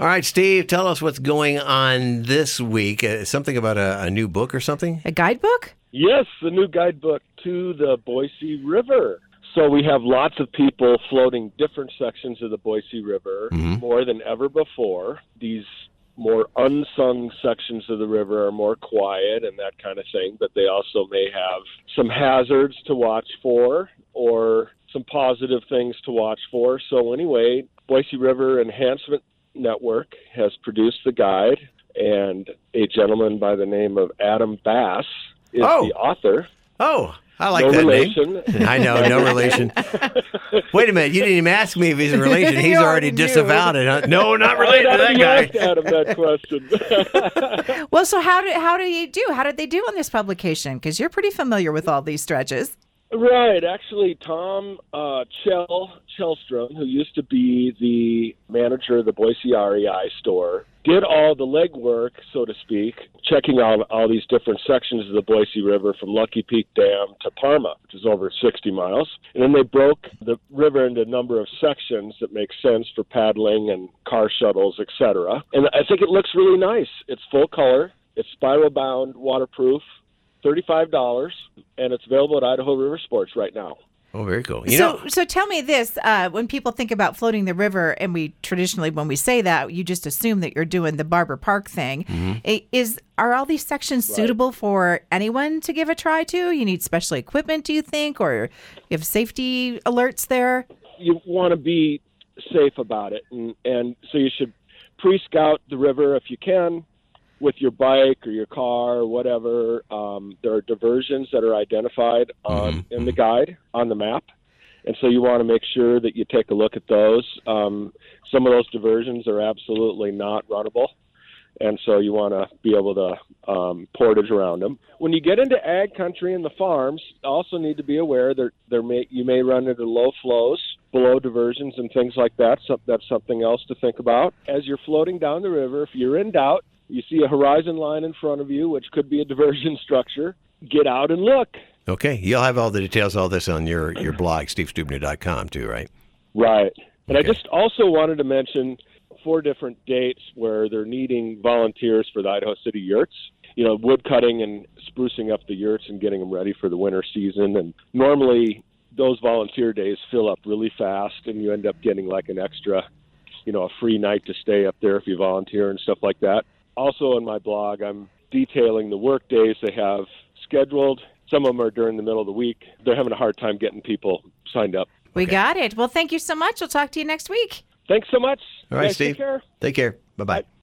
All right, Steve, tell us what's going on this week. Uh, something about a, a new book or something? A guidebook? Yes, the new guidebook to the Boise River. So we have lots of people floating different sections of the Boise River Mhm. more than ever before. These more unsung sections of the river are more quiet and that kind of thing, but they also may have some hazards to watch for or some positive things to watch for. So anyway, Boise River Enhancement Network has produced the guide and a gentleman by the name of Adam Bass is Oh. the author. Oh, I like no that relation. name. I know, no relation. Wait a minute, you didn't even ask me if he's a relation. He's already already disavowed it. Huh? No, not related to that guy. asked Adam that question. Well, so how did how did you do? How did they do on this publication? Because you're pretty familiar with all these stretches. Right. Actually, Tom uh, Chell Chellstrom, who used to be the manager of the Boise REI store, did all the legwork, so to speak, checking out all these different sections of the Boise River from Lucky Peak Dam to Parma, which is over 60 miles. And then they broke the river into a number of sections that make sense for paddling and car shuttles, etc. And I think it looks really nice. It's full color. It's spiral bound, waterproof, thirty-five dollars, and it's available at Idaho River Sports right now. Oh, very cool. You so, know, so tell me this: uh, when people think about floating the river, and we traditionally, when we say that, you just assume that you're doing the Barber Park thing. Mm-hmm. Is are all these sections suitable for anyone to give a try to? You need special equipment, do you think, or you have safety alerts there? You want to be safe about it, and and so you should pre-scout the river if you can with your bike or your car or whatever. Um, there are diversions that are identified on in the guide on the map. And so you want to make sure that you take a look at those. Um, some of those diversions are absolutely not runnable. and so you want to be able to um, portage around them. When you get into ag country and the farms, also need to be aware that there may you may run into low flows, below diversions, and things like that. So that's something else to think about as you're floating down the river. If you're in doubt, you see a horizon line in front of you, which could be a diversion structure. Get out and look. Okay, you'll have all the details, all this on your your blog, stevestuebner.com, too, right? Right. And Okay. I just also wanted to mention four different dates where they're needing volunteers for the Idaho City yurts. You know, wood cutting and sprucing up the yurts and getting them ready for the winter season. And normally those volunteer days fill up really fast and you end up getting like an extra, you know, a free night to stay up there if you volunteer and stuff like that. Also on my blog, I'm detailing the work days they have scheduled. Some of them are during the middle of the week. They're having a hard time getting people signed up. We Okay. got it. Well, thank you so much. We'll talk to you next week. Thanks so much. All right, Guys, Steve. Take care. Take care. Bye bye.